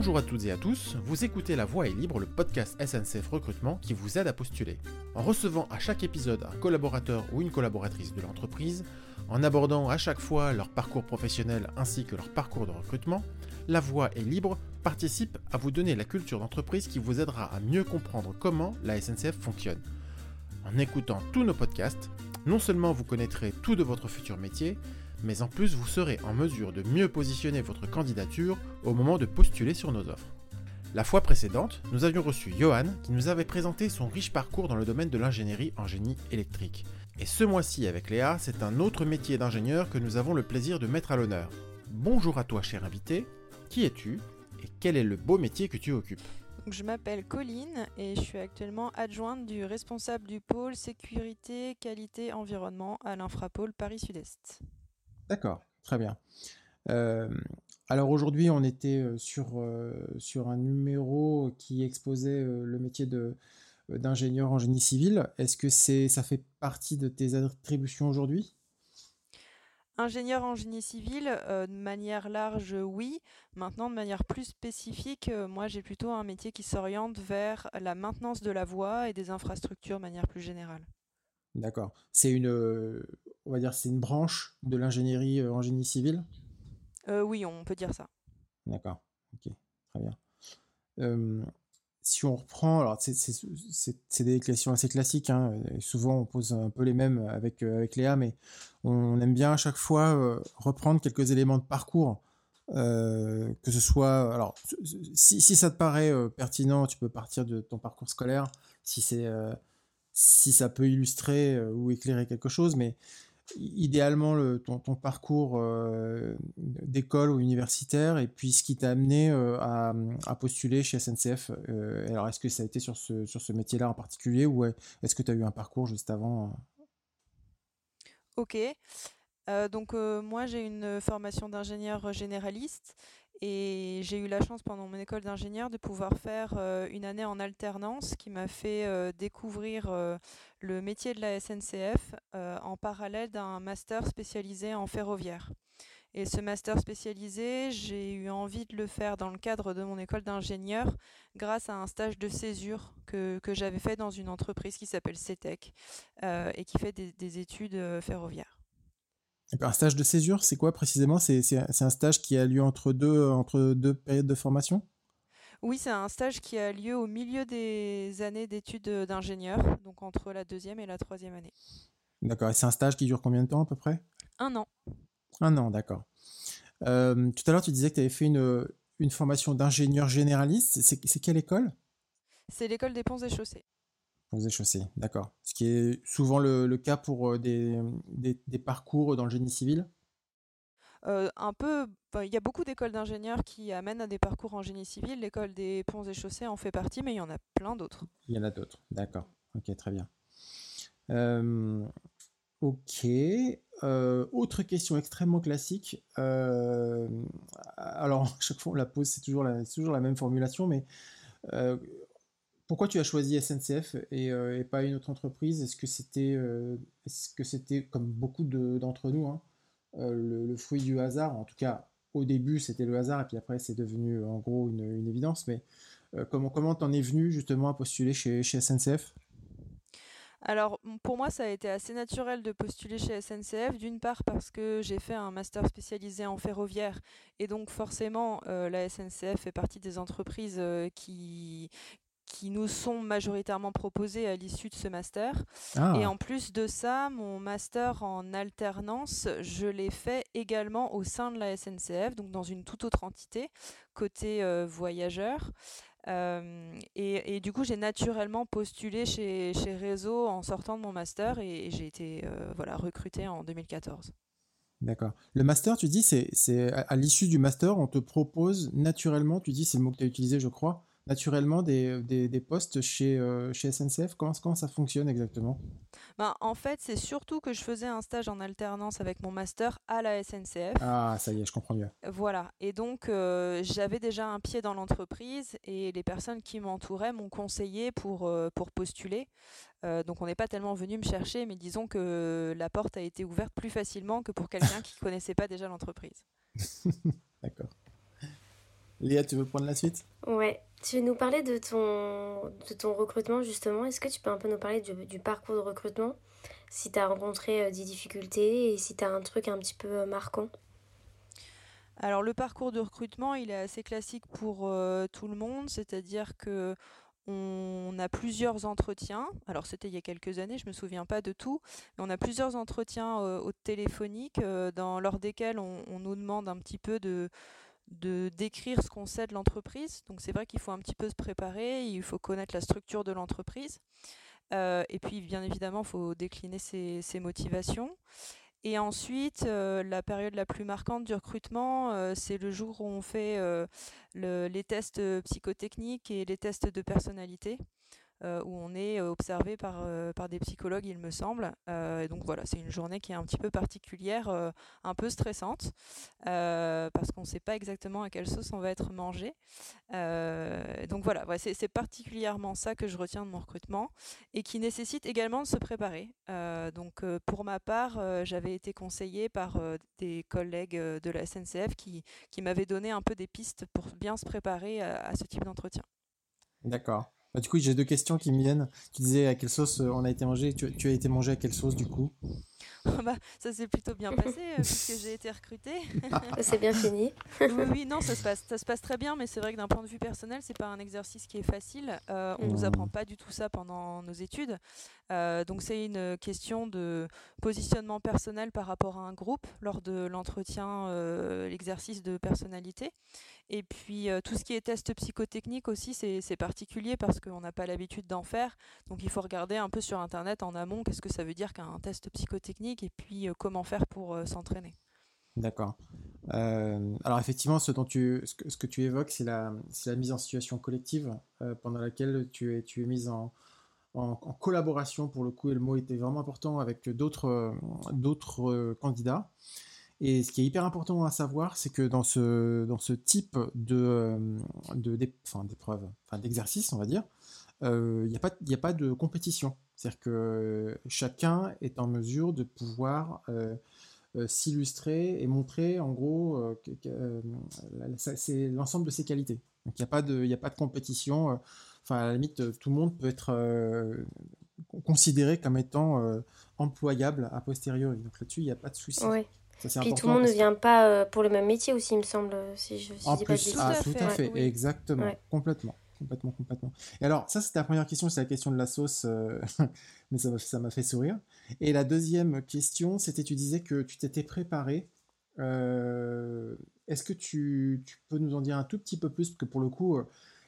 Bonjour à toutes et à tous, vous écoutez La Voix est libre, le podcast SNCF Recrutement qui vous aide à postuler. En recevant à chaque épisode un collaborateur ou une collaboratrice de l'entreprise, en abordant à chaque fois leur parcours professionnel ainsi que leur parcours de recrutement, La Voix est libre participe à vous donner la culture d'entreprise qui vous aidera à mieux comprendre comment la SNCF fonctionne. En écoutant tous nos podcasts, non seulement vous connaîtrez tout de votre futur métier, mais en plus vous serez en mesure de mieux positionner votre candidature au moment de postuler sur nos offres. La fois précédente, nous avions reçu Johan qui nous avait présenté son riche parcours dans le domaine de l'ingénierie en génie électrique. Et ce mois-ci avec Léa, c'est un autre métier d'ingénieur que nous avons le plaisir de mettre à l'honneur. Bonjour à toi cher invité, qui es-tu et quel est le beau métier que tu occupes? Je m'appelle Colline et je suis actuellement adjointe du responsable du pôle sécurité, qualité, environnement à l'Infrapôle Paris Sud-Est. D'accord, très bien. Euh, alors aujourd'hui, on était sur, euh, sur un numéro qui exposait le métier de, d'ingénieur en génie civil. Est-ce que c'est, ça fait partie de tes attributions aujourd'hui? Ingénieur en génie civil, de manière large, oui. Maintenant, de manière plus spécifique, moi j'ai plutôt un métier qui s'oriente vers la maintenance de la voie et des infrastructures de manière plus générale. D'accord. C'est une, on va dire, c'est une branche de l'ingénierie euh, en génie civil euh, Oui, on peut dire ça. D'accord. Ok, très bien. si on reprend, alors c'est des questions assez classiques, hein, souvent on pose un peu les mêmes avec, euh, avec Léa, mais on aime bien à chaque fois reprendre quelques éléments de parcours. que ce soit, alors, si, si ça te paraît pertinent, tu peux partir de ton parcours scolaire, si c'est, si ça peut illustrer ou éclairer quelque chose, mais idéalement le, ton, parcours euh, d'école ou universitaire et puis ce qui t'a amené euh, à, postuler chez SNCF. Euh, alors, est-ce que ça a été sur ce, sur ce métier-là en particulier ou est-ce que tu as eu un parcours juste avant Ok. donc, moi, j'ai une formation d'ingénieur généraliste et j'ai eu la chance pendant mon école d'ingénieur de pouvoir faire euh, une année en alternance qui m'a fait euh, découvrir euh, le métier de la SNCF en parallèle d'un master spécialisé en ferroviaire. Et ce master spécialisé, j'ai eu envie de le faire dans le cadre de mon école d'ingénieur grâce à un stage de césure que, que j'avais fait dans une entreprise qui s'appelle CETEC et qui fait des études ferroviaires. Un stage de césure, c'est quoi précisément? C'est un stage qui a lieu entre deux, entre deux périodes de formation? Oui, c'est un stage qui a lieu au milieu des années d'études d'ingénieur, donc entre la deuxième et la troisième année. D'accord, et c'est un stage qui dure combien de temps à peu près? Un an. Un an, d'accord. Euh, tout à l'heure, tu disais que tu avais fait une, une formation d'ingénieur généraliste. C'est quelle école? C'est l'école des ponts et chaussées. Ponts et chaussées, d'accord. Ce qui est souvent le, cas pour euh, des, des, parcours dans le génie civil? Euh, un peu, il y a beaucoup d'écoles d'ingénieurs qui amènent à des parcours en génie civil. L'école des ponts et chaussées en fait partie, mais il y en a plein d'autres. Il y en a d'autres, d'accord. Ok, très bien. Euh, ok. autre question extrêmement classique. alors, chaque fois on la pose, c'est toujours la, toujours la même formulation, mais pourquoi tu as choisi SNCF euh, et, pas une autre entreprise? Est-ce que c'était euh, est-ce que c'était comme beaucoup d'entre nous hein, euh, le, fruit du hasard? En tout cas, au début c'était le hasard et puis après c'est devenu en gros une, évidence. Mais comment comment t'en es venu justement à postuler chez, chez SNCF alors pour moi ça a été assez naturel de postuler chez SNCF, d'une part parce que j'ai fait un master spécialisé en ferroviaire et donc forcément la SNCF fait partie des entreprises qui, qui nous sont majoritairement proposés à l'issue de ce master. Ah. Et en plus de ça, mon master en alternance, je l'ai fait également au sein de la SNCF, donc dans une toute autre entité, côté euh, voyageur. Euh, et, du coup, j'ai naturellement postulé chez, chez Réseau en sortant de mon master et, j'ai été euh, voilà, recrutée en 2014. D'accord. Le master, tu dis, c'est à, à l'issue du master, on te propose naturellement, tu dis, c'est le mot que tu as utilisé, je crois, naturellement des, des, postes chez, euh, chez SNCF comment, comment ça fonctionne exactement? Ben, En fait, c'est surtout que je faisais un stage en alternance avec mon master à la SNCF. Ah, ça y est, je comprends mieux. Voilà. Et donc, euh, j'avais déjà un pied dans l'entreprise et les personnes qui m'entouraient m'ont conseillé pour, euh, pour postuler. donc, on n'est pas tellement venu me chercher, mais disons que la porte a été ouverte plus facilement que pour quelqu'un qui ne connaissait pas déjà l'entreprise. D'accord. Léa, tu veux prendre la suite? Ouais, tu nous parlais de ton, de ton recrutement justement? Est-ce que tu peux un peu nous parler du, parcours de recrutement? Si tu as rencontré euh, des difficultés et si tu as un truc un petit peu euh, marquant? Alors le parcours de recrutement, il est assez classique pour euh, tout le monde, c'est-à-dire que on a plusieurs entretiens. Alors c'était il y a quelques années, je me souviens pas de tout, mais on a plusieurs entretiens au téléphonique dans lors desquels on, nous demande un petit peu de de décrire ce qu'on sait de l'entreprise. Donc c'est vrai qu'il faut un petit peu se préparer, il faut connaître la structure de l'entreprise. Euh, et puis bien évidemment, il faut décliner ses, motivations. Et ensuite, euh, la période la plus marquante du recrutement, euh, c'est le jour où on fait les tests psychotechniques et les tests de personnalité. Euh, où on est euh, observé par, euh, par des psychologues, il me semble. donc voilà, c'est une journée qui est un petit peu particulière, un peu stressante, parce qu'on ne sait pas exactement à quelle sauce on va être mangé. donc voilà, c'est particulièrement ça que je retiens de mon recrutement et qui nécessite également de se préparer. donc pour ma part, j'avais été conseillée par des collègues de la SNCF qui, qui m'avaient donné un peu des pistes pour bien se préparer à ce type d'entretien. D'accord. Bah, du coup, j'ai deux questions qui me viennent. Tu disais à quelle sauce euh, on a été mangé. Tu, tu as été mangé à quelle sauce du coup? bah, ça s'est plutôt bien passé euh, puisque j'ai été recrutée. c'est bien fini. oui, oui, non, ça se passe, ça se passe très bien, mais c'est vrai que d'un point de vue personnel, c'est pas un exercice qui est facile. Euh, on ne nous mmh. apprend pas du tout ça pendant nos études. Euh, donc c'est une question de positionnement personnel par rapport à un groupe lors de l'entretien, l'exercice de personnalité. Et puis tout ce qui est test psychotechnique aussi, c'est particulier parce qu'on n'a pas l'habitude d'en faire. Donc il faut regarder un peu sur Internet en amont qu'est-ce que ça veut dire qu'un test psychotechnique et puis euh, comment faire pour euh, s'entraîner. D'accord. Euh, alors effectivement, ce, dont tu, ce, que, tu évoques, c'est la, mise en situation collective pendant laquelle tu es, tu es mise en, en, collaboration, pour le coup, et le mot était vraiment important, avec d'autres candidats. Et ce qui est hyper important à savoir, c'est que dans ce, dans ce type de, de, d'épreuve, enfin, d'exercice, on va dire, il n'y a, a pas de compétition. C'est-à-dire que chacun est en mesure de pouvoir euh, euh, s'illustrer et montrer en gros euh, c'est l'ensemble de ses qualités. Donc il n'y a, pas de, a pas de compétition. Enfin, à la limite, tout le monde peut être considéré comme étant employable a posteriori. Donc là-dessus, il n'y a pas de souci. Oui. Puis tout le monde ne vient pas pour le même métier aussi, il me semble, si je en plus, ah, tout à fait, exactement, complètement complètement, complètement. Et alors, ça, c'était la première question, c'est la question de la sauce, euh, mais ça m'a fait sourire. Et la deuxième question, c'était, tu disais que tu t'étais préparé. Euh, est-ce que tu, peux nous en dire un tout petit peu plus? Parce que pour le coup, euh,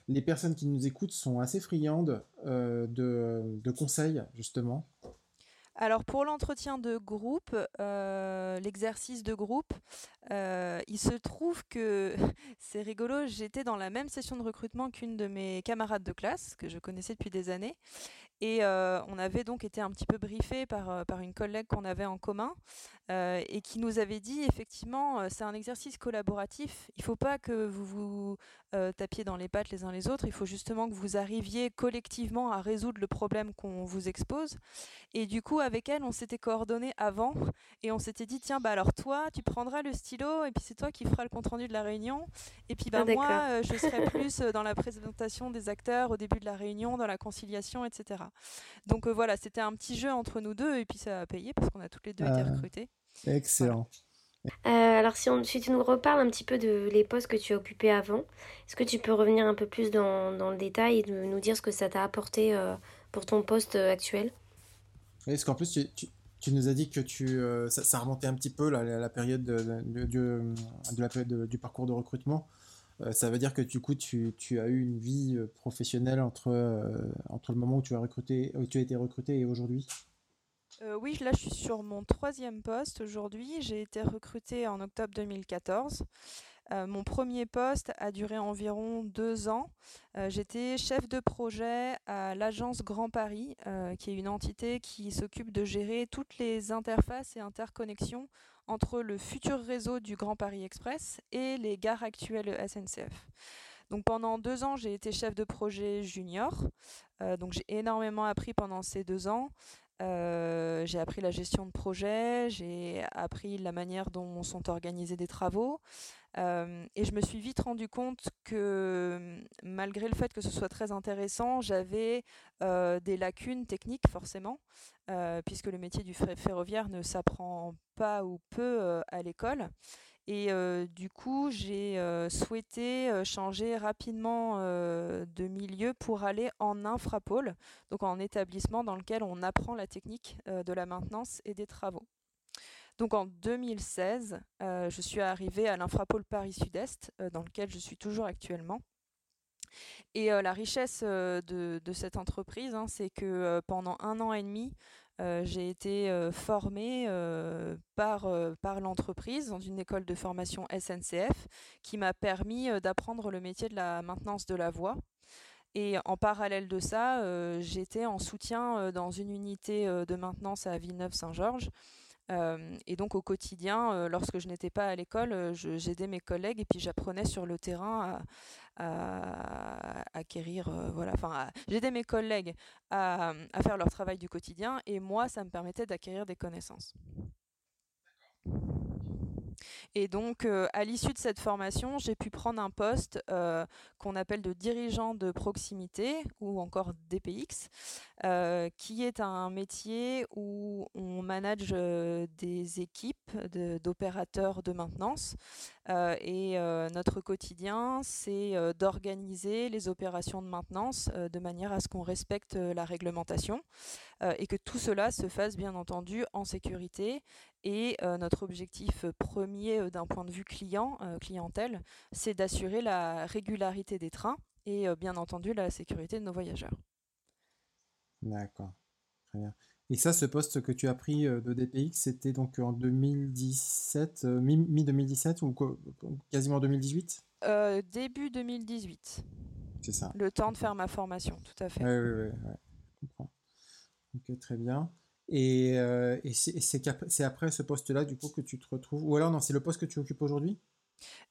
les personnes qui nous écoutent sont assez friandes de, de, conseils, justement. Alors pour l'entretien de groupe, euh, l'exercice de groupe, euh, il se trouve que c'est rigolo, j'étais dans la même session de recrutement qu'une de mes camarades de classe que je connaissais depuis des années et euh, on avait donc été un petit peu briefé par, euh, par une collègue qu'on avait en commun euh, et qui nous avait dit effectivement c'est un exercice collaboratif. Il ne faut pas que vous vous tapiez dans les pattes les uns les autres. Il faut justement que vous arriviez collectivement à résoudre le problème qu'on vous expose. Et du coup avec elle on s'était coordonné avant et on s'était dit tiens bah alors toi tu prendras le stylo et puis c'est toi qui feras le compte rendu de la réunion et puis bah ah, moi je serai plus dans la présentation des acteurs au début de la réunion, dans la conciliation, etc. Donc euh, voilà, c'était un petit jeu entre nous deux et puis ça a payé parce qu'on a toutes les deux été euh, recrutés. Excellent. Euh, alors si, on, si, tu nous reparles un petit peu de les postes que tu as occupés avant, est-ce que tu peux revenir un peu plus dans, dans le détail et nous dire ce que ça t'a apporté pour ton poste actuel? Oui, parce qu'en plus tu, tu, nous as dit que tu, ça, remontait un petit peu la, la, période, de, de, de, la période du parcours de recrutement. Euh, ça veut dire que du coup, tu, as eu une vie euh, professionnelle entre, euh, entre le moment où tu as, recruté, tu as été recruté et aujourd'hui? Oui, là je suis sur mon troisième poste aujourd'hui. J'ai été recrutée en octobre 2014. mon premier poste a duré environ deux ans. J'étais chef de projet à l'agence Grand Paris, qui est une entité qui s'occupe de gérer toutes les interfaces et interconnexions entre le futur réseau du Grand Paris Express et les gares actuelles SNCF. Donc pendant deux ans, j'ai été chef de projet junior. Euh, donc j'ai énormément appris pendant ces deux ans. j'ai appris la gestion de projet, j'ai appris la manière dont sont organisés des travaux. Et je me suis vite rendu compte que malgré le fait que ce soit très intéressant, j'avais des lacunes techniques forcément, puisque le métier du ferroviaire ne s'apprend pas ou peu à l'école. Et du coup, j'ai souhaité changer rapidement de milieu pour aller en infrapôle, donc en établissement dans lequel on apprend la technique de la maintenance et des travaux. Donc en 2016, je suis arrivée à l'infrapôle Paris Sud-Est, dans lequel je suis toujours actuellement. Et la richesse de, cette entreprise, hein, c'est que pendant un an et demi, euh, j'ai été euh, formée euh, par, par l'entreprise dans une école de formation SNCF qui m'a permis d'apprendre le métier de la maintenance de la voie. Et en parallèle de ça, j'étais en soutien dans une unité de maintenance à Villeneuve-Saint-Georges et donc au quotidien, lorsque je n'étais pas à l'école, j'aidais mes collègues et puis j'apprenais sur le terrain à, acquérir, voilà, enfin, j'aidais mes collègues à, faire leur travail du quotidien et moi, ça me permettait d'acquérir des connaissances. Et donc, euh, à l'issue de cette formation, j'ai pu prendre un poste euh, qu'on appelle de dirigeant de proximité ou encore DPX, euh, qui est un métier où on manage des équipes d'opérateurs de, maintenance. Et notre quotidien, c'est d'organiser les opérations de maintenance de manière à ce qu'on respecte la réglementation et que tout cela se fasse bien entendu en sécurité et notre objectif premier d'un point de vue client, clientèle, c'est d'assurer la régularité des trains et bien entendu la sécurité de nos voyageurs. D'accord, très bien. Et ça, ce poste que tu as pris de DPX, c'était donc en 2017, mi-2017 ou quasiment 2018 Début 2018. C'est ça. Le temps de faire ma formation, tout à fait. Oui, oui, oui, ouais. je comprends. Ok, très bien. Et, euh, c'est après ce poste-là, du coup, que tu te retrouves. Ou alors, non, c'est le poste que tu occupes aujourd'hui?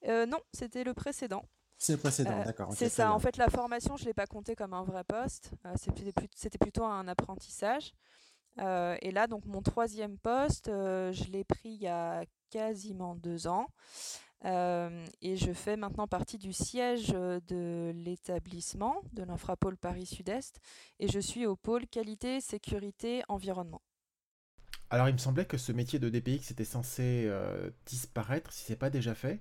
Euh, Non, c'était le précédent. C'est le précédent, euh, d'accord. c'est ça. En fait, la formation, je ne l'ai pas compté comme un vrai poste. c'était plutôt un apprentissage. Et là, donc, mon troisième poste, je l'ai pris il y a quasiment deux ans. et je fais maintenant partie du siège de l'établissement de l'Infrapôle Paris Sud-Est et je suis au pôle qualité, sécurité, environnement. Alors il me semblait que ce métier de DPX était censé euh, disparaître si ce n'est pas déjà fait.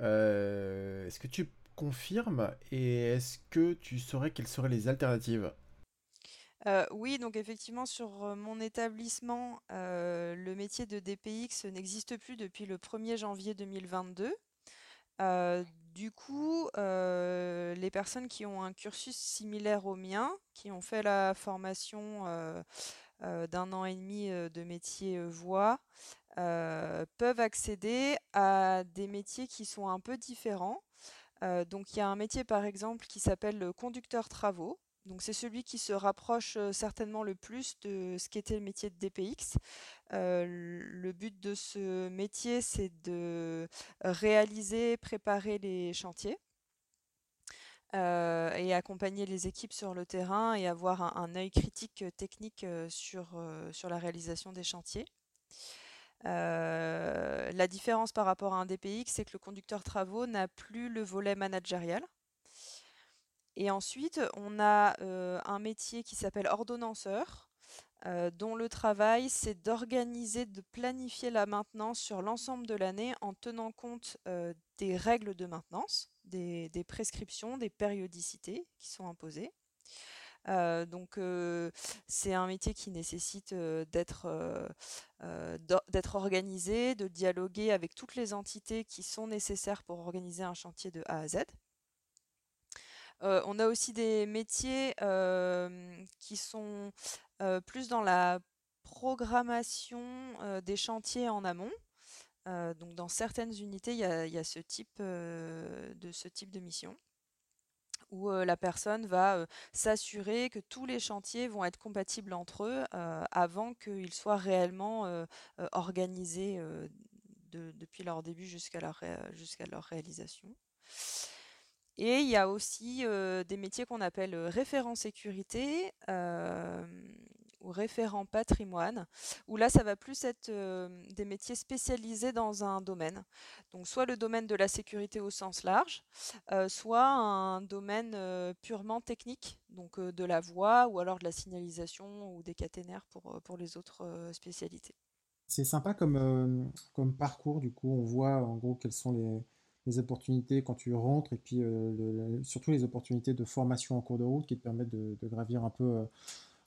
Euh, est-ce que tu confirmes et est-ce que tu saurais quelles seraient les alternatives? Euh, oui, donc effectivement, sur mon établissement, le métier de DPX n'existe plus depuis le 1er janvier 2022. du coup, les personnes qui ont un cursus similaire au mien, qui ont fait la formation euh, d'un an et demi euh, de métier euh, voix peuvent accéder à des métiers qui sont un peu différents. donc il y a un métier par exemple qui s'appelle le conducteur travaux. C'est celui qui se rapproche certainement le plus de ce qu'était le métier de DPX. le but de ce métier, c'est de réaliser, préparer les chantiers. Euh, et accompagner les équipes sur le terrain et avoir un, œil critique euh, technique euh, sur, sur la réalisation des chantiers. la différence par rapport à un DPX, c'est que le conducteur travaux n'a plus le volet managérial. Et ensuite, on a un métier qui s'appelle ordonnanceur, dont le travail, c'est d'organiser, de planifier la maintenance sur l'ensemble de l'année en tenant compte des règles de maintenance des, prescriptions, des périodicités qui sont imposées. Donc c'est un métier qui nécessite d'être d'être organisé, de dialoguer avec toutes les entités qui sont nécessaires pour organiser un chantier de A à Z. on a aussi des métiers qui sont plus dans la programmation des chantiers en amont. Donc dans certaines unités, il y a, ce type, de mission où la personne va s'assurer que tous les chantiers vont être compatibles entre eux avant qu'ils soient réellement organisés depuis leur début jusqu'à leur réalisation. Et il y a aussi des métiers qu'on appelle référent sécurité, référent patrimoine, où là, ça va plus être des métiers spécialisés dans un domaine. Donc, soit le domaine de la sécurité au sens large, soit un domaine purement technique, donc de la voie ou alors de la signalisation ou des caténaires pour, pour les autres spécialités. C'est sympa comme, comme parcours, du coup, on voit en gros quelles sont les, les opportunités quand tu rentres et puis euh, surtout les opportunités de formation en cours de route qui te permettent de, gravir un peu. Euh,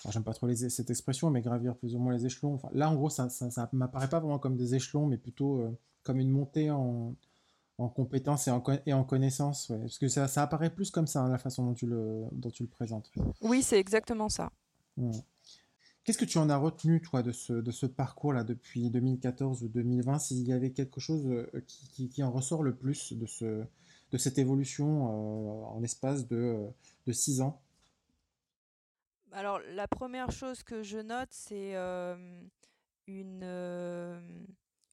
j'aime pas trop cette expression, mais gravir plus ou moins les échelons. Enfin, là, en gros, ça, ça, m'apparaît pas vraiment comme des échelons, mais plutôt euh, comme une montée en, en compétences et en, et en connaissances. Parce que ça, ça apparaît plus comme ça, hein, la façon dont tu le, dont tu le présentes. Oui, c'est exactement ça. Mmh. Qu'est-ce que tu en as retenu, toi, de ce, de ce parcours-là depuis 2014 ou 2020 S'il y avait quelque chose euh, qui, qui, en ressort le plus de, ce, de cette évolution euh, en l'espace de, de six ans? Alors, la première chose que je note, c'est euh, une,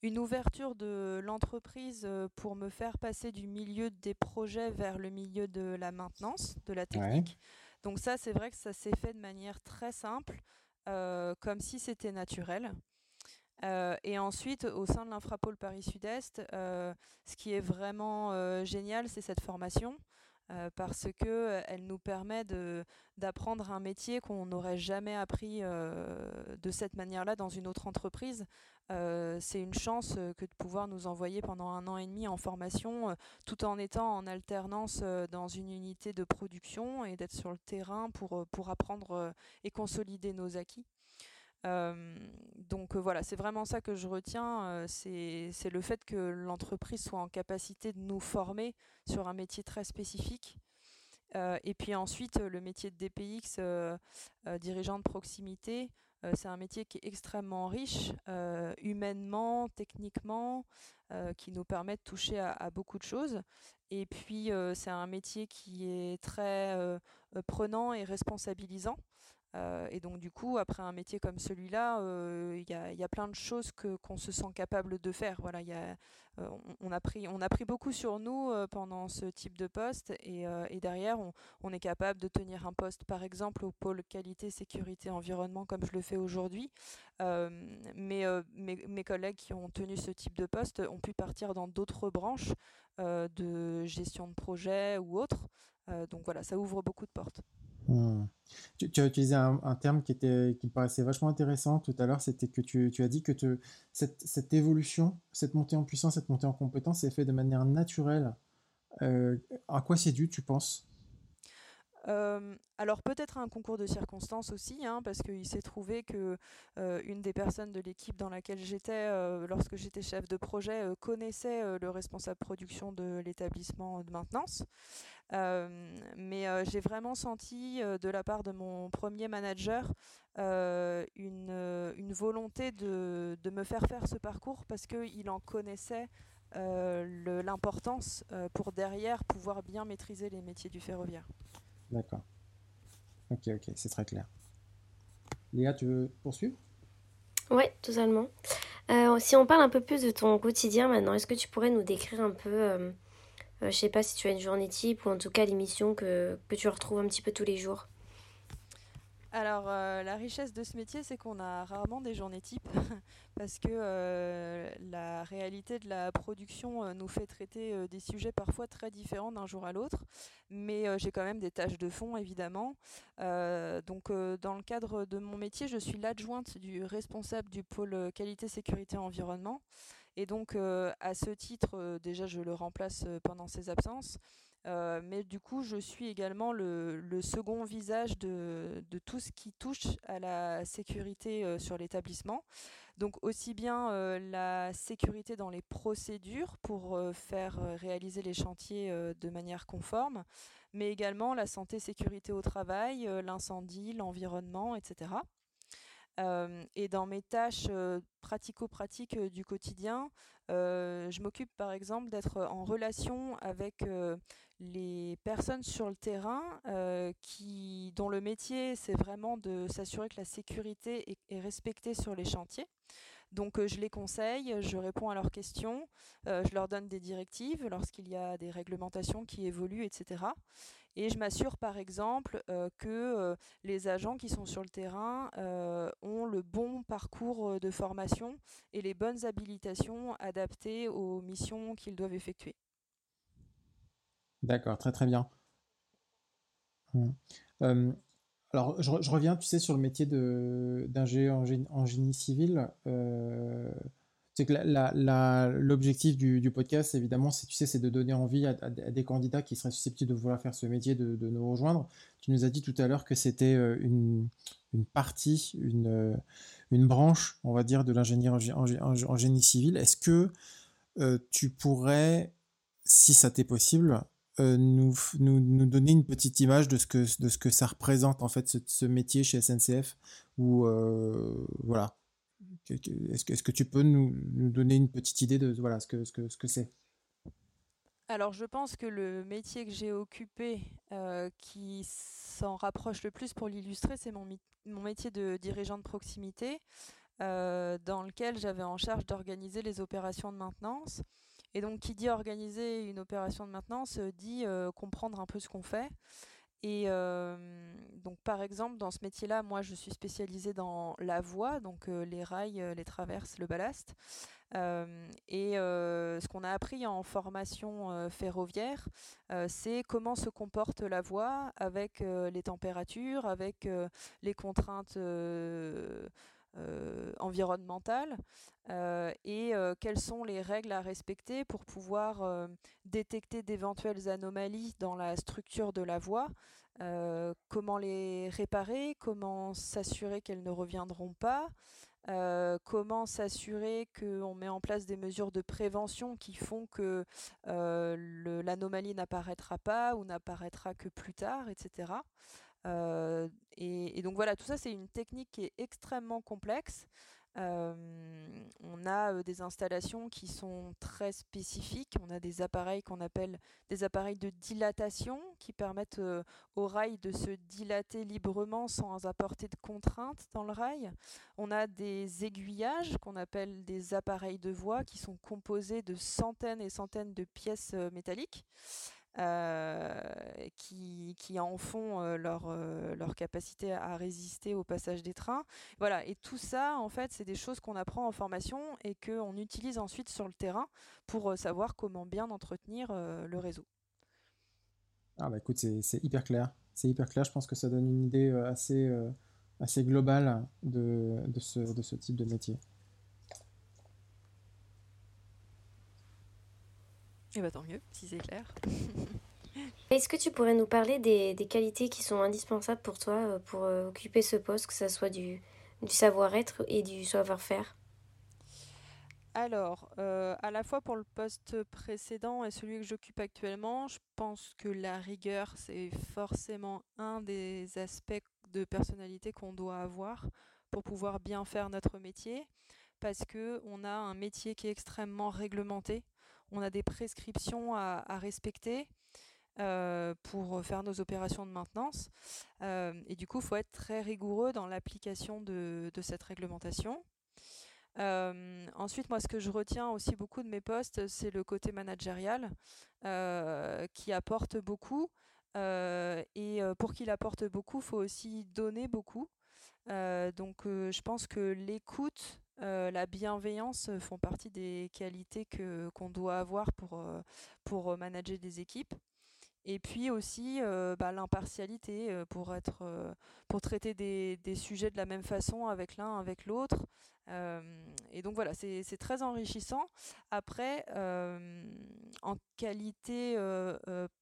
une ouverture de l'entreprise pour me faire passer du milieu des projets vers le milieu de la maintenance, de la technique. Donc ça, c'est vrai que ça s'est fait de manière très simple. Euh, comme si c'était naturel. Euh, et ensuite, au sein de l'Infrapole Paris Sud-Est, euh, ce qui est vraiment génial, c'est cette formation. Parce qu'elle nous permet d'apprendre un métier qu'on n'aurait jamais appris de cette manière-là dans une autre entreprise. c'est une chance que de pouvoir nous envoyer pendant un an et demi en formation, tout en étant en alternance dans une unité de production et d'être sur le terrain pour, pour apprendre et consolider nos acquis. Donc voilà, c'est vraiment ça que je retiens, c'est le fait que l'entreprise soit en capacité de nous former sur un métier très spécifique. et puis ensuite, le métier de DPX, dirigeant de proximité, euh, c'est un métier qui est extrêmement riche, euh, humainement, techniquement, euh, qui nous permet de toucher à, beaucoup de choses. Et puis, c'est un métier qui est très prenant et responsabilisant. Et donc du coup, après un métier comme celui-là, il y, a, plein de choses que qu'on se sent capable de faire. Voilà, euh, on, a pris, on a pris beaucoup sur nous euh, pendant ce type de poste et, euh, derrière, on, est capable de tenir un poste, par exemple, au pôle qualité, sécurité, environnement, comme je le fais aujourd'hui. mais mes, collègues qui ont tenu ce type de poste ont pu partir dans d'autres branches de gestion de projet ou autres. donc voilà, ça ouvre beaucoup de portes. Hmm. Tu, as utilisé un, terme qui, était, qui me paraissait vachement intéressant tout à l'heure, c'était que tu, as dit que cette, évolution, cette montée en puissance, cette montée en compétence est faite de manière naturelle. Euh, à quoi c'est dû, tu penses? Alors peut-être un concours de circonstances aussi, hein, parce qu'il s'est trouvé que une des personnes de l'équipe dans laquelle j'étais, lorsque j'étais chef de projet, connaissait le responsable production de l'établissement de maintenance. mais j'ai vraiment senti de la part de mon premier manager une, volonté de, de, me faire faire ce parcours parce qu'il en connaissait l'importance pour derrière pouvoir bien maîtriser les métiers du ferroviaire. D'accord. Ok, ok, c'est très clair. Léa, tu veux poursuivre? Oui, totalement. Euh, si on parle un peu plus de ton quotidien maintenant, est-ce que tu pourrais nous décrire un peu, euh, euh, je sais pas si tu as une journée type ou en tout cas l'émission que, que tu retrouves un petit peu tous les jours? Alors, euh, la richesse de ce métier, c'est qu'on a rarement des journées types parce que euh, la réalité de la production euh, nous fait traiter des sujets parfois très différents d'un jour à l'autre. Mais j'ai quand même des tâches de fond, évidemment. donc, dans le cadre de mon métier, je suis l'adjointe du responsable du pôle qualité, sécurité, environnement. Et donc, à ce titre, déjà, je le remplace pendant ses absences. Euh, mais du coup, je suis également le, second visage de, tout ce qui touche à la sécurité euh, sur l'établissement. Donc aussi bien euh, la sécurité dans les procédures pour faire réaliser les chantiers de manière conforme, mais également la santé sécurité au travail, l'incendie, l'environnement, etc. et dans mes tâches pratico-pratiques du quotidien, je m'occupe par exemple d'être en relation avec les personnes sur le terrain dont le métier c'est vraiment de s'assurer que la sécurité est, respectée sur les chantiers. Donc je les conseille, je réponds à leurs questions, je leur donne des directives lorsqu'il y a des réglementations qui évoluent, etc. Et je m'assure par exemple que les agents qui sont sur le terrain ont le bon parcours de formation et les bonnes habilitations adaptées aux missions qu'ils doivent effectuer. D'accord, très très bien. Mmh. alors, je, reviens, tu sais, sur le métier d'ingénieur en, génie civil. C'est que l'objectif du, podcast, évidemment, c'est tu sais, de donner envie à, des candidats qui seraient susceptibles de vouloir faire ce métier de, nous rejoindre. Tu nous as dit tout à l'heure que c'était une, partie, une, une branche, on va dire, de l'ingénieur en, génie civil. Est-ce que tu pourrais, si ça t'est possible, euh, nous, nous, donner une petite image de ce que, de ce que ça représente en fait ce, métier chez SNCF ou euh, voilà est-ce que, tu peux nous, donner une petite idée de voilà ce que ce que ce que c'est? Alors je pense que le métier que j'ai occupé euh, qui s'en rapproche le plus pour l'illustrer c'est mon, mon métier de dirigeant de proximité dans lequel j'avais en charge d'organiser les opérations de maintenance et donc, qui dit organiser une opération de maintenance euh, dit euh, comprendre un peu ce qu'on fait. Et euh, donc, par exemple, dans ce métier-là, moi, je suis spécialisée dans la voie, donc les rails, les traverses, le ballast. et ce qu'on a appris en formation ferroviaire, c'est comment se comporte la voie avec les températures, avec les contraintes euh, environnementale euh, et euh, quelles sont les règles à respecter pour pouvoir détecter d'éventuelles anomalies dans la structure de la voie, comment les réparer, comment s'assurer qu'elles ne reviendront pas. comment s'assurer qu'on met en place des mesures de prévention qui font que l'anomalie n'apparaîtra pas ou n'apparaîtra que plus tard, etc. Euh, et, donc voilà, tout ça c'est une technique qui est extrêmement complexe. Euh, on a euh, des installations qui sont très spécifiques. On a des appareils qu'on appelle des appareils de dilatation qui permettent au rail de se dilater librement sans apporter de contraintes dans le rail. On a des aiguillages qu'on appelle des appareils de voie qui sont composés de centaines et centaines de pièces métalliques. Euh, qui, qui, en font euh, leur, euh, leur capacité à résister au passage des trains. Voilà, et tout ça, en fait, c'est des choses qu'on apprend en formation et qu'on utilise ensuite sur le terrain pour savoir comment bien entretenir le réseau. Ah bah écoute, c'est hyper clair. C'est hyper clair, je pense que ça donne une idée assez, assez globale de, de, ce, de ce type de métier. Et eh bah tant mieux, si c'est clair. Est-ce que tu pourrais nous parler des, qualités qui sont indispensables pour toi euh, pour euh, occuper ce poste, que ce soit du, du savoir-être et du savoir-faire? Alors, euh, à la fois pour le poste précédent et celui que j'occupe actuellement, je pense que la rigueur, c'est forcément un des aspects de personnalité qu'on doit avoir pour pouvoir bien faire notre métier, parce que on a un métier qui est extrêmement réglementé on a des prescriptions à, respecter euh, pour faire nos opérations de maintenance. Euh, et du coup, il faut être très rigoureux dans l'application de, cette réglementation. Euh, ensuite, moi, ce que je retiens aussi beaucoup de mes postes, c'est le côté managérial qui apporte beaucoup. et pour qu'il apporte beaucoup, il faut aussi donner beaucoup. donc, je pense que l'écoute euh, la bienveillance euh, font partie des qualités que, qu'on doit avoir pour, euh, pour manager des équipes. Et puis aussi bah, l'impartialité pour, être, pour traiter des, des, sujets de la même façon avec l'un, avec l'autre. et donc voilà, c'est, c'est très enrichissant. Après, en qualité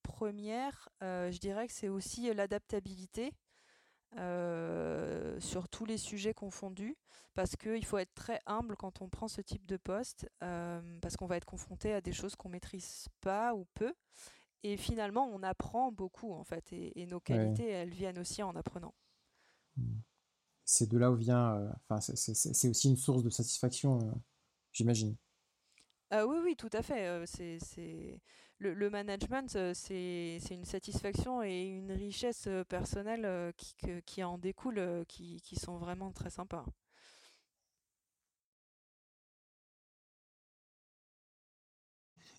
première, je dirais que c'est aussi l'adaptabilité. Euh, sur tous les sujets confondus, parce qu'il faut être très humble quand on prend ce type de poste, euh, parce qu'on va être confronté à des choses qu'on maîtrise pas ou peu. Et finalement, on apprend beaucoup, en fait, et, nos qualités, elles viennent aussi en apprenant. Hmm. C'est de là où vient, euh, enfin, c'est aussi une source de satisfaction, j'imagine. Ah oui, oui, tout à fait. c'est le, management, euh, c'est une satisfaction et une richesse euh, personnelle euh, qui, qui en découle, qui, qui sont vraiment très sympas.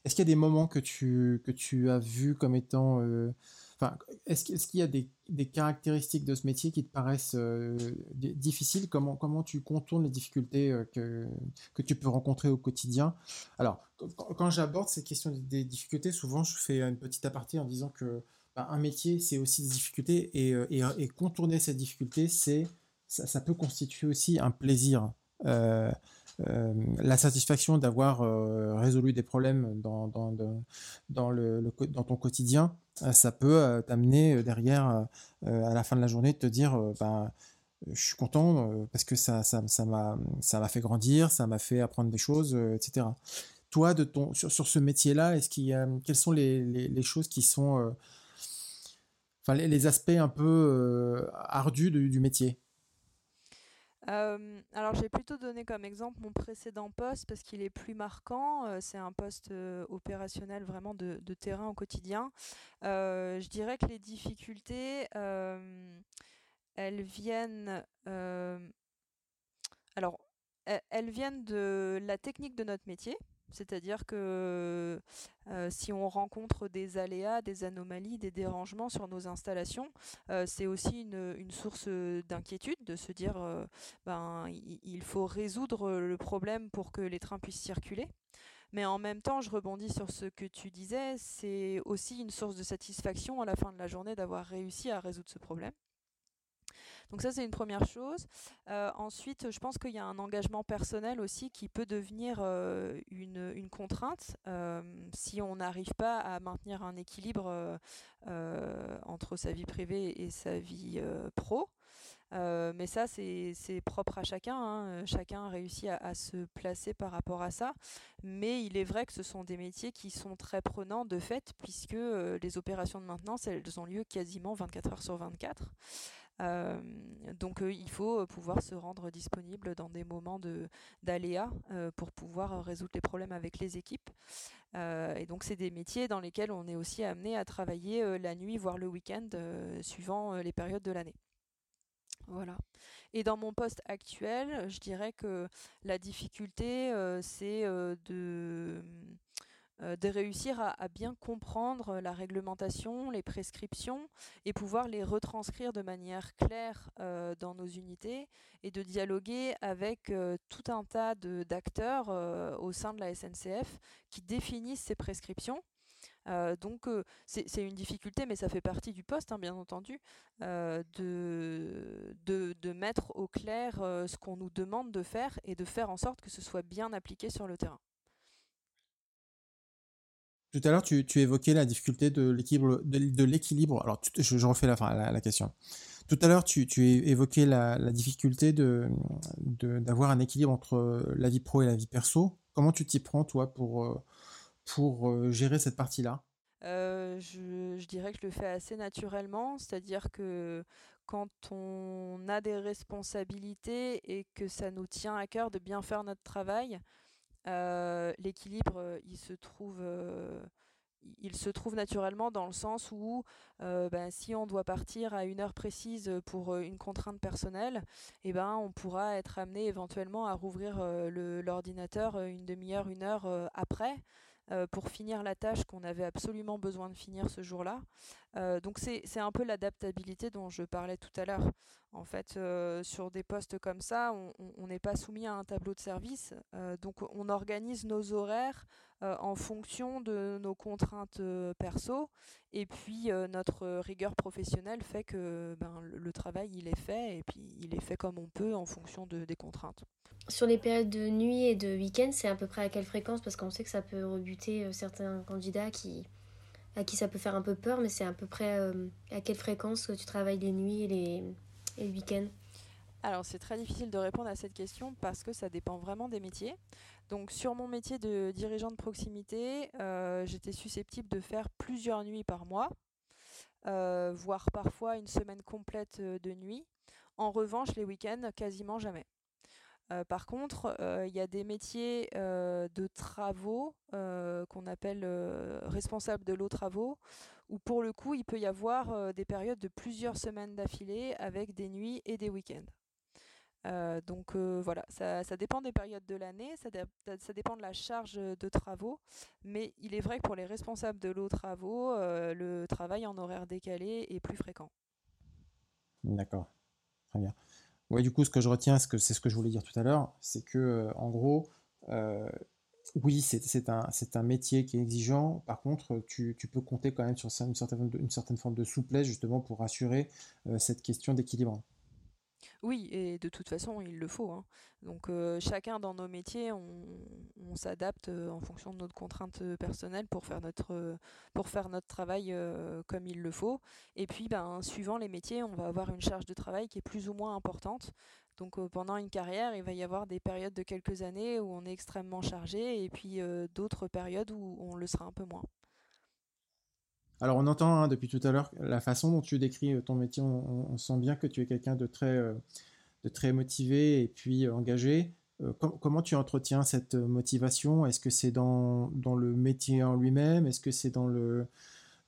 Est-ce qu'il y a des moments que tu, que tu as vus comme étant Enfin, est-ce, est qu'il y a des, caractéristiques de ce métier qui te paraissent difficiles? Comment, comment tu contournes les difficultés que, que tu peux rencontrer au quotidien? Alors, quand, j'aborde ces questions des difficultés, souvent je fais une petite aparté en disant que bah, un métier, c'est aussi des difficultés et, et, et contourner ces difficultés, c'est ça, peut constituer aussi un plaisir. Euh, euh, la satisfaction d'avoir euh, résolu des problèmes dans, dans, le, dans ton quotidien, ça peut t'amener derrière, à la fin de la journée, de te dire ben, je suis content parce que ça ça, ça m'a fait grandir, ça m'a fait apprendre des choses, etc. Toi, de ton, sur, sur ce métier-là, est-ce qu'il quelles sont les, les, choses qui sont enfin les, aspects un peu ardus du métier? Alors j'ai plutôt donné comme exemple mon précédent poste parce qu'il est plus marquant. C'est un poste opérationnel vraiment de, terrain au quotidien. je dirais que les difficultés, alors elles viennent de la technique de notre métier. C'est-à-dire que euh, si on rencontre des aléas, des anomalies, des dérangements sur nos installations, euh, c'est aussi une, source d'inquiétude de se dire euh, ben, il faut résoudre le problème pour que les trains puissent circuler. Mais en même temps, je rebondis sur ce que tu disais, c'est aussi une source de satisfaction à la fin de la journée d'avoir réussi à résoudre ce problème. Donc ça, c'est une première chose. Euh, ensuite, je pense qu'il y a un engagement personnel aussi qui peut devenir euh, une, contrainte euh, si on n'arrive pas à maintenir un équilibre entre sa vie privée et sa vie pro. mais ça, c'est propre à chacun. Hein. Chacun réussit à, à, se placer par rapport à ça. Mais il est vrai que ce sont des métiers qui sont très prenants de fait, puisque les opérations de maintenance, elles ont lieu quasiment 24 heures sur 24. Donc il faut pouvoir se rendre disponible dans des moments d'aléas pour pouvoir résoudre les problèmes avec les équipes. et donc c'est des métiers dans lesquels on est aussi amené à travailler la nuit, voire le week-end, suivant les périodes de l'année. Voilà. Et dans mon poste actuel, je dirais que la difficulté, c'est de de réussir à, bien comprendre la réglementation, les prescriptions et pouvoir les retranscrire de manière claire euh, dans nos unités et de dialoguer avec euh, tout un tas d'acteurs au sein de la SNCF qui définissent ces prescriptions. donc c'est une difficulté, mais ça fait partie du poste, hein, bien entendu, de, de, mettre au clair ce qu'on nous demande de faire et de faire en sorte que ce soit bien appliqué sur le terrain. Tout à l'heure, tu, évoquais la difficulté de l'équilibre. Alors, je, refais la, question. Tout à l'heure, tu, évoquais la, difficulté d'avoir un équilibre entre la vie pro et la vie perso. Comment tu t'y prends, toi, pour, euh, euh, gérer cette partie-là? Euh, je, dirais que je le fais assez naturellement, c'est-à-dire que quand on a des responsabilités et que ça nous tient à cœur de bien faire notre travail, euh, l'équilibre, il se trouve il se trouve naturellement dans le sens où ben, si on doit partir à une heure précise pour une contrainte personnelle, eh ben, on pourra être amené éventuellement à rouvrir l'ordinateur une demi-heure, une heure après. Pour finir la tâche qu'on avait absolument besoin de finir ce jour-là. donc c'est un peu l'adaptabilité dont je parlais tout à l'heure. En fait, euh, sur des postes comme ça, on n'est pas soumis à un tableau de service. Euh, donc, on organise nos horaires euh, en fonction de nos contraintes perso. Et puis, notre rigueur professionnelle fait que ben, le, travail, il est fait. Et puis, il est fait comme on peut en fonction de, des contraintes. Sur les périodes de nuit et de week-end, c'est à peu près à quelle fréquence? Parce qu'on sait que ça peut rebuter certains candidats qui, à qui ça peut faire un peu peur. Mais c'est à peu près à quelle fréquence que tu travailles les nuits et les et le week-end? Alors c'est très difficile de répondre à cette question parce que ça dépend vraiment des métiers. Donc sur mon métier de dirigeant de proximité, euh, j'étais susceptible de faire plusieurs nuits par mois, euh, voire parfois une semaine complète euh, de nuit. En revanche, les week-ends, quasiment jamais. par contre, il y a des métiers de travaux qu'on appelle responsables de l'eau travaux, où pour le coup, il peut y avoir des périodes de plusieurs semaines d'affilée avec des nuits et des week-ends. Donc voilà, ça, dépend des périodes de l'année, ça, dépend de la charge de travaux, mais il est vrai que pour les responsables de l'eau travaux, le travail en horaire décalé est plus fréquent. D'accord, très bien. Ouais, du coup, ce que je retiens, c'est ce que je voulais dire tout à l'heure, c'est que en gros, oui, c'est un, métier qui est exigeant. Par contre, tu, peux compter quand même sur une certaine forme de souplesse justement pour assurer cette question d'équilibre. Oui, et de toute façon, il le faut. Hein. Donc chacun dans nos métiers, on, s'adapte en fonction de notre contrainte personnelle pour faire notre, pour faire notre travail comme il le faut. Et puis, ben, suivant les métiers, on va avoir une charge de travail qui est plus ou moins importante. Donc pendant une carrière, il va y avoir des périodes de quelques années où on est extrêmement chargé et puis d'autres périodes où on le sera un peu moins. Alors on entend hein, depuis tout à l'heure la façon dont tu décris euh, ton métier, on, sent bien que tu es quelqu'un de très, euh, motivé et puis euh, engagé. comment tu entretiens cette motivation? Est-ce que c'est dans, le métier en lui-même? Est-ce que c'est dans, le,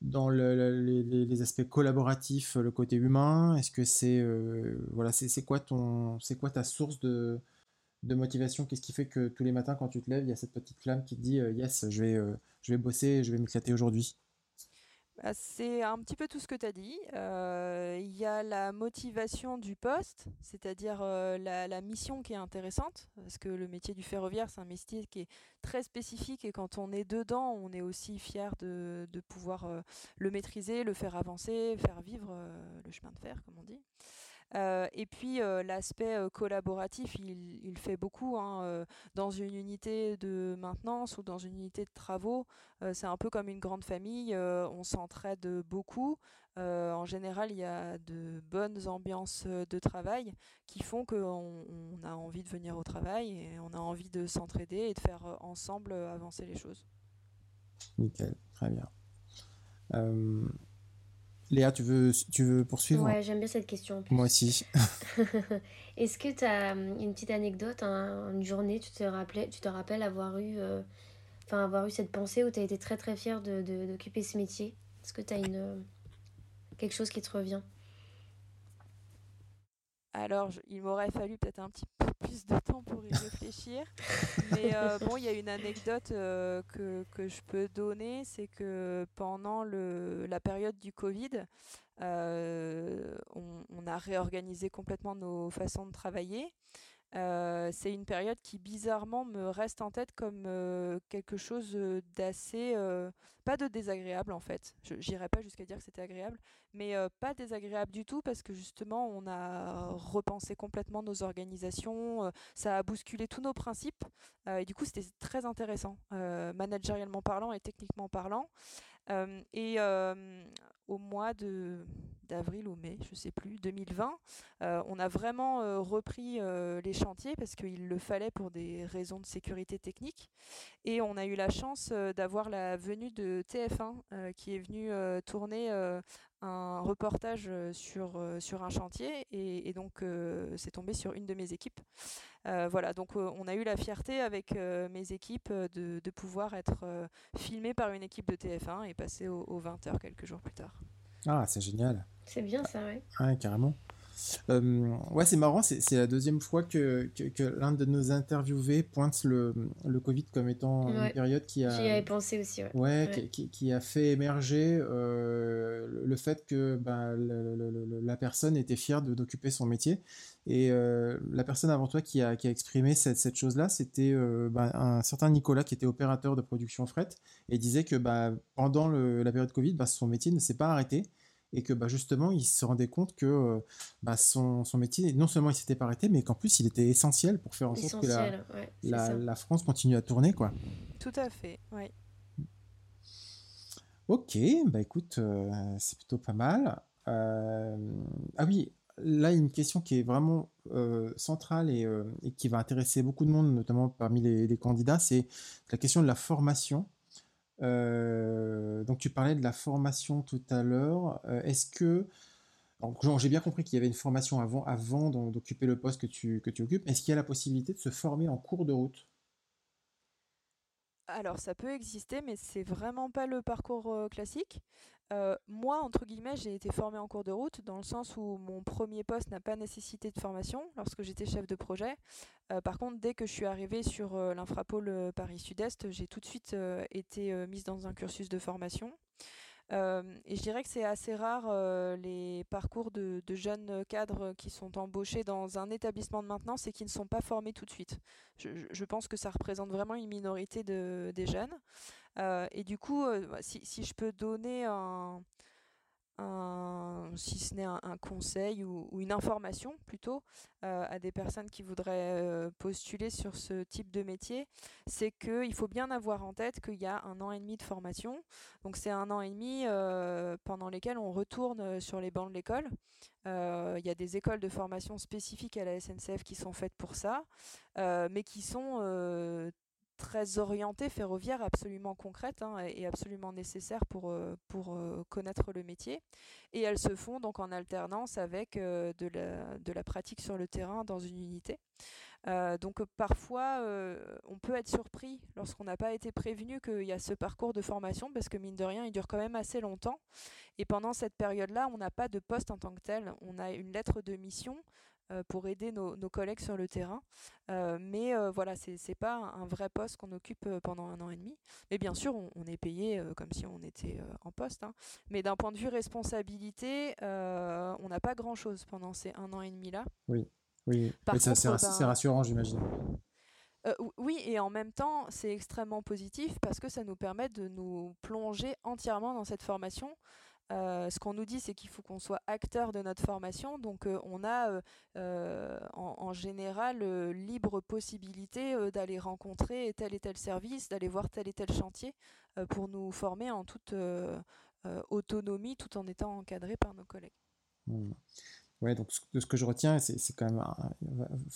dans les, aspects collaboratifs, le côté humain? Est-ce que c'est voilà, c'est quoi ta source de, de motivation? Qu'est-ce qui fait que tous les matins quand tu te lèves, il y a cette petite flamme qui te dit yes, je vais, je vais bosser, je vais m'éclater aujourd'hui? C'est un petit peu tout ce que tu as dit. Euh, il y a la motivation du poste, c'est-à-dire euh, la, mission qui est intéressante, parce que le métier du ferroviaire, c'est un métier qui est très spécifique et quand on est dedans, on est aussi fier de, pouvoir euh, le maîtriser, le faire avancer, faire vivre le chemin de fer, comme on dit. Euh, et puis euh, l'aspect euh, collaboratif, il, fait beaucoup. Hein, dans une unité de maintenance ou dans une unité de travaux, c'est un peu comme une grande famille. on s'entraide beaucoup. en général, il y a de bonnes ambiances de travail qui font qu'on on a envie de venir au travail et on a envie de s'entraider et de faire ensemble avancer les choses. Nickel, très bien. Léa, tu veux, tu veux poursuivre? Ouais, j'aime bien cette question. Moi aussi. Est-ce que tu as hum, une petite anecdote, une journée, tu te, rappelais, tu te rappelles avoir eu, euh, enfin avoir eu cette pensée où tu as été très très fière d'occuper de, ce métier? Est-ce que tu as une, quelque chose qui te revient? Alors, il m'aurait fallu peut-être un petit peu plus de temps pour y réfléchir. Mais euh, bon, il y a une anecdote euh, que, que, je peux donner, c'est que pendant le, la période du Covid, euh, on, on, a réorganisé complètement nos façons de travailler. Euh, c'est une période qui bizarrement me reste en tête comme euh, quelque chose euh, d'assez, pas de désagréable en fait. Je n'irai pas jusqu'à dire que c'était agréable, mais pas désagréable du tout parce que justement on a repensé complètement nos organisations, ça a bousculé tous nos principes et du coup c'était très intéressant, managérialement parlant et techniquement parlant. Et au mois de d'avril ou mai, je sais plus, 2020, on a vraiment repris les chantiers parce qu'il le fallait pour des raisons de sécurité technique. Et on a eu la chance d'avoir la venue de TF1 qui est venu tourner un reportage sur, sur un chantier et, donc c'est tombé sur une de mes équipes. voilà, donc on a eu la fierté avec mes équipes de, de pouvoir être filmé par une équipe de TF1 et passer aux 20h quelques jours plus tard. Ah, c'est génial. C'est bien ça, ouais. Ouais, carrément. Euh, ouais, c'est marrant, c'est la deuxième fois que, que, l'un de nos interviewés pointe le, le Covid comme étant une période qui a. J'y avais pensé aussi, ouais. ouais, Qui, qui, a fait émerger euh, le fait que bah, la personne était fière d'occuper son métier. Et euh, la personne avant toi qui a, qui a exprimé cette, cette chose-là, c'était bah, un certain Nicolas qui était opérateur de production fret et disait que bah, pendant la période Covid, bah, son métier ne s'est pas arrêté et que bah, justement il se rendait compte que euh, bah, son, son, métier, non seulement il s'était pas arrêté, mais qu'en plus il était essentiel pour faire en sorte que la, la, France continue à tourner. Quoi. Tout à fait, oui. Ok, bah écoute, euh, c'est plutôt pas mal. Euh, ah oui, là, il y a une question qui est vraiment centrale et, et, qui va intéresser beaucoup de monde, notamment parmi les, les candidats, c'est la question de la formation. Euh, donc tu parlais de la formation tout à l'heure. Euh, est-ce que j'ai bien compris qu'il y avait une formation avant, avant d'occuper le poste que tu, que tu occupes. Est-ce qu'il y a la possibilité de se former en cours de route? Alors ça peut exister, mais c'est vraiment pas le parcours classique. moi, entre guillemets, j'ai été formée en cours de route, dans le sens où mon premier poste n'a pas nécessité de formation lorsque j'étais chef de projet. par contre, dès que je suis arrivée sur l'infrapôle Paris Sud-Est, j'ai tout de suite été mise dans un cursus de formation et je dirais que c'est assez rare les parcours de, jeunes cadres qui sont embauchés dans un établissement de maintenance et qui ne sont pas formés tout de suite. Je, pense que ça représente vraiment une minorité de, des jeunes. et du coup, si, si, je peux donner un, si ce n'est un, conseil ou, une information plutôt euh, à des personnes qui voudraient euh, postuler sur ce type de métier, c'est qu'il faut bien avoir en tête qu'il y a un an et demi de formation. Donc c'est un an et demi euh, pendant lesquels on retourne sur les bancs de l'école. Il y a des écoles de formation spécifiques à la SNCF qui sont faites pour ça, mais qui sont très orientée ferroviaire, absolument concrète hein, et absolument nécessaire pour, euh, pour euh, connaître le métier. Et elles se font donc en alternance avec euh, de, la, de la pratique sur le terrain dans une unité. donc parfois, on peut être surpris lorsqu'on n'a pas été prévenu qu'il y a ce parcours de formation, parce que mine de rien, il dure quand même assez longtemps. Et pendant cette période-là, on n'a pas de poste en tant que tel. On a une lettre de mission pour aider nos, collègues sur le terrain. Euh, mais euh, voilà, c'est n'est pas un vrai poste qu'on occupe pendant un an et demi. Mais bien sûr, on, est payé comme si on était en poste. Hein. Mais d'un point de vue responsabilité, on n'a pas grand-chose pendant ces un an et demi-là. Oui, oui. c'est ben rassurant, j'imagine. oui, et en même temps, c'est extrêmement positif parce que ça nous permet de nous plonger entièrement dans cette formation. Euh, ce qu'on nous dit, c'est qu'il faut qu'on soit acteur de notre formation. Donc, euh, on a euh, en, général libre possibilité d'aller rencontrer tel et tel service, d'aller voir tel et tel chantier pour nous former en toute autonomie tout en étant encadré par nos collègues. Mmh. Ouais, donc de ce que je retiens, c'est quand même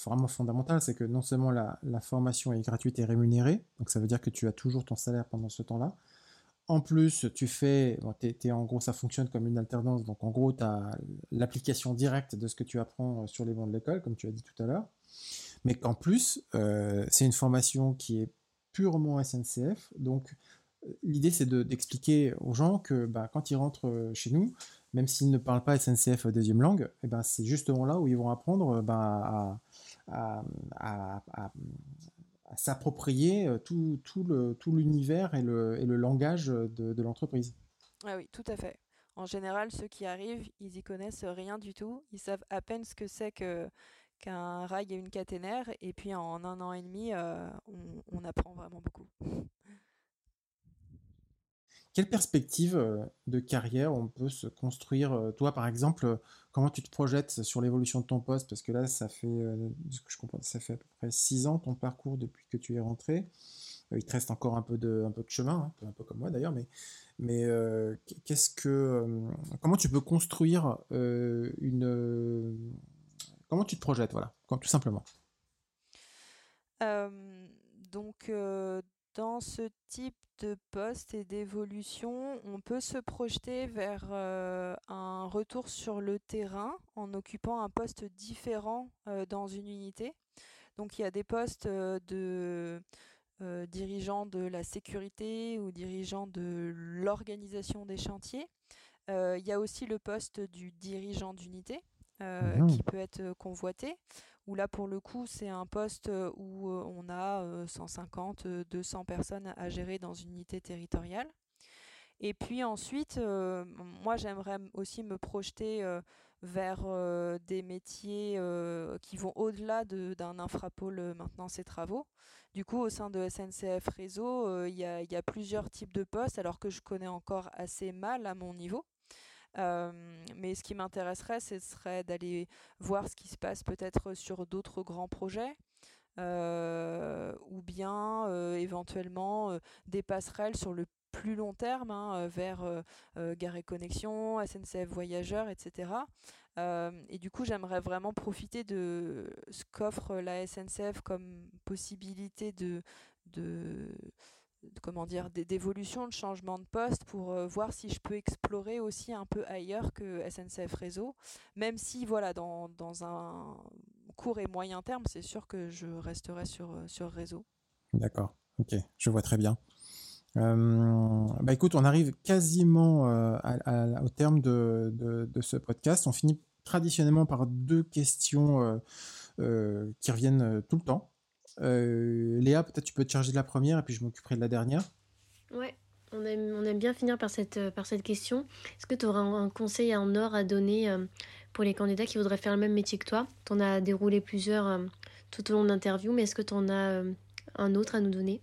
vraiment fondamental, c'est que non seulement la, la, formation est gratuite et rémunérée, donc ça veut dire que tu as toujours ton salaire pendant ce temps-là, en plus, tu fais, en gros, ça fonctionne comme une alternance, donc en gros, tu as l'application directe de ce que tu apprends euh, sur les bancs de l'école, comme tu as dit tout à l'heure. Mais qu'en plus, euh, c'est une formation qui est purement SNCF. Donc, euh, l'idée, c'est d'expliquer aux gens que bah, quand ils rentrent chez nous, même s'ils ne parlent pas SNCF deuxième langue, eh ben, c'est justement là où ils vont apprendre bah, à, s'approprier euh, tout, l'univers et le, langage de, l'entreprise. Ah oui, tout à fait. En général, ceux qui arrivent, ils y connaissent rien du tout. Ils savent à peine ce que c'est qu'un rail et une caténaire. Et puis en un an et demi, euh, on apprend vraiment beaucoup. Quelle perspective de carrière on peut se construire Toi, par exemple, comment tu te projettes sur l'évolution de ton poste? Parce que là, ça fait, je comprends, ça fait à peu près six ans ton parcours depuis que tu es rentré. Il te reste encore un peu de, chemin, hein, un peu comme moi d'ailleurs, mais, mais qu'est-ce que, comment tu peux construire une, comment tu te projettes, voilà, tout simplement? donc dans ce type de poste et d'évolution, on peut se projeter vers euh, un retour sur le terrain en occupant un poste différent euh, dans une unité. Donc il y a des postes euh, de dirigeants de la sécurité ou dirigeants de l'organisation des chantiers. il y a aussi le poste du dirigeant d'unité mmh qui peut être convoité où là pour le coup c'est un poste euh, où euh, on a 150, euh, 200 personnes à gérer dans une unité territoriale. Et puis ensuite, moi j'aimerais aussi me projeter vers des métiers qui vont au-delà d'un infrapôle maintenance et travaux. Du coup, au sein de SNCF Réseau, il y, y, a plusieurs types de postes, alors que je connais encore assez mal à mon niveau mais ce qui m'intéresserait, ce serait d'aller voir ce qui se passe peut-être sur d'autres grands projets. ou bien éventuellement des passerelles sur le plus long terme hein, vers Gare et Connexion, SNCF Voyageurs, etc. et du coup, j'aimerais vraiment profiter de ce qu'offre la SNCF comme possibilité de, comment dire d'évolution, de changement de poste pour euh, voir si je peux explorer aussi un peu ailleurs que SNCF Réseau, même si voilà dans, dans un court et moyen terme, c'est sûr que je resterai sur, euh, sur réseau. D'accord. Ok, je vois très bien. bah écoute, on arrive quasiment au terme de, de, ce podcast. On finit traditionnellement par deux questions qui reviennent tout le temps. Léa, peut-être tu peux te charger de la première et puis je m'occuperai de la dernière. Ouais, on aime, on aime bien finir par cette, par cette question. Est-ce que tu auras un, conseil en or à donner pour les candidats qui voudraient faire le même métier que toi? Tu en as déroulé plusieurs tout au long de l'interview, mais est-ce que tu en as un autre à nous donner?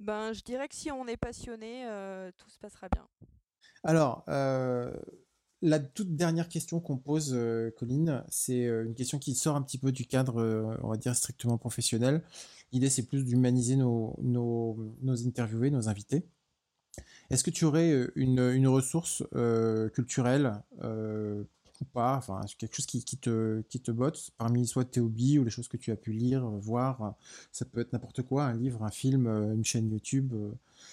Ben, Je dirais que si on est passionné, euh, tout se passera bien. Alors, euh, la toute dernière question qu'on pose, euh, Colline, c'est une question qui sort un petit peu du cadre, on va dire, strictement professionnel. L'idée, c'est plus d'humaniser nos, nos, nos, interviewés, nos invités. Est-ce que tu aurais une, ressource culturelle ou pas, enfin quelque chose qui, te, qui te botte parmi soit tes hobbies ou les choses que tu as pu lire, voir, ça peut être n'importe quoi, un livre, un film, euh, une chaîne YouTube, euh,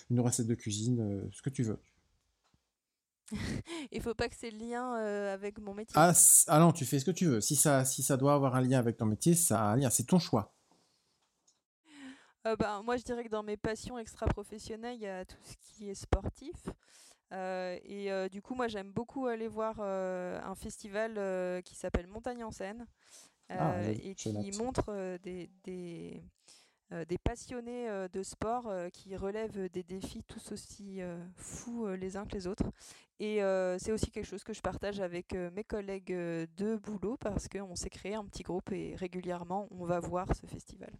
une recette de cuisine, euh, ce que tu veux. Il faut pas que c'est le lien avec mon métier. Ah, ah, non, tu fais ce que tu veux. Si ça, si ça doit avoir un lien avec ton métier, ça a un lien, c'est ton choix. bah, moi, je dirais que dans mes passions extra-professionnelles, il y a tout ce qui est sportif. Euh, et euh, du coup, moi, j'aime beaucoup aller voir euh, un festival qui s'appelle Montagne en scène ah, et qui montre des, des, des, passionnés de sport qui relèvent des défis tous aussi fous les uns que les autres. Et c'est aussi quelque chose que je partage avec mes collègues de boulot parce qu'on s'est créé un petit groupe et régulièrement, on va voir ce festival.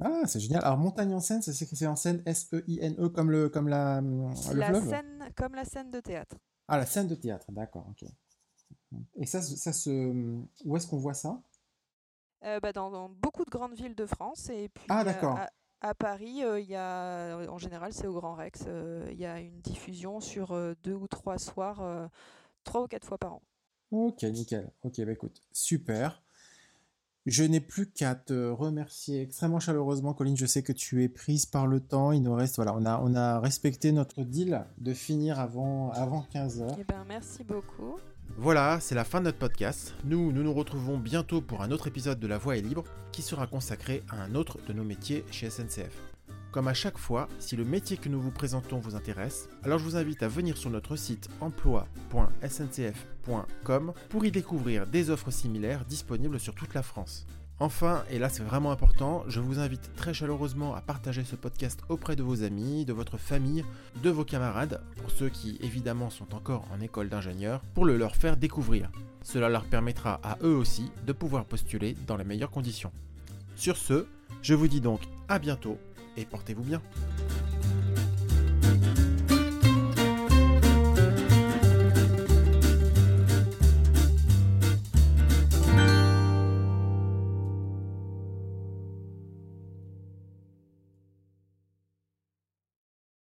Ah, c'est génial. Alors, montagne en scène, c'est en scène S-E-I-N-E e, comme, le, comme la, le la Scène, comme la scène de théâtre. Ah, la scène de théâtre, d'accord, ok. Et ça, ça se... Où est-ce qu'on voit ça? Euh, bah, dans, beaucoup de grandes villes de France. Et puis, ah, d'accord. à, Paris, euh, il y a, en général, c'est au Grand Rex. Euh, il y a une diffusion sur deux ou trois soirs, trois ou quatre fois par an. Ok, nickel. Ok, bah écoute, super. Je n'ai plus qu'à te remercier extrêmement chaleureusement, Colline. Je sais que tu es prise par le temps. Il nous reste, voilà, on a, on a respecté notre deal de finir avant, avant 15 h Eh ben, merci beaucoup. Voilà, c'est la fin de notre podcast. Nous, nous nous retrouvons bientôt pour un autre épisode de La Voix est libre qui sera consacré à un autre de nos métiers chez SNCF. Comme à chaque fois, si le métier que nous vous présentons vous intéresse, alors je vous invite à venir sur notre site emploi.sncf.com pour y découvrir des offres similaires disponibles sur toute la France. Enfin, et là c'est vraiment important, je vous invite très chaleureusement à partager ce podcast auprès de vos amis, de votre famille, de vos camarades, pour ceux qui évidemment sont encore en école d'ingénieur, pour le leur faire découvrir. Cela leur permettra à eux aussi de pouvoir postuler dans les meilleures conditions. Sur ce, je vous dis donc à bientôt et portez-vous bien.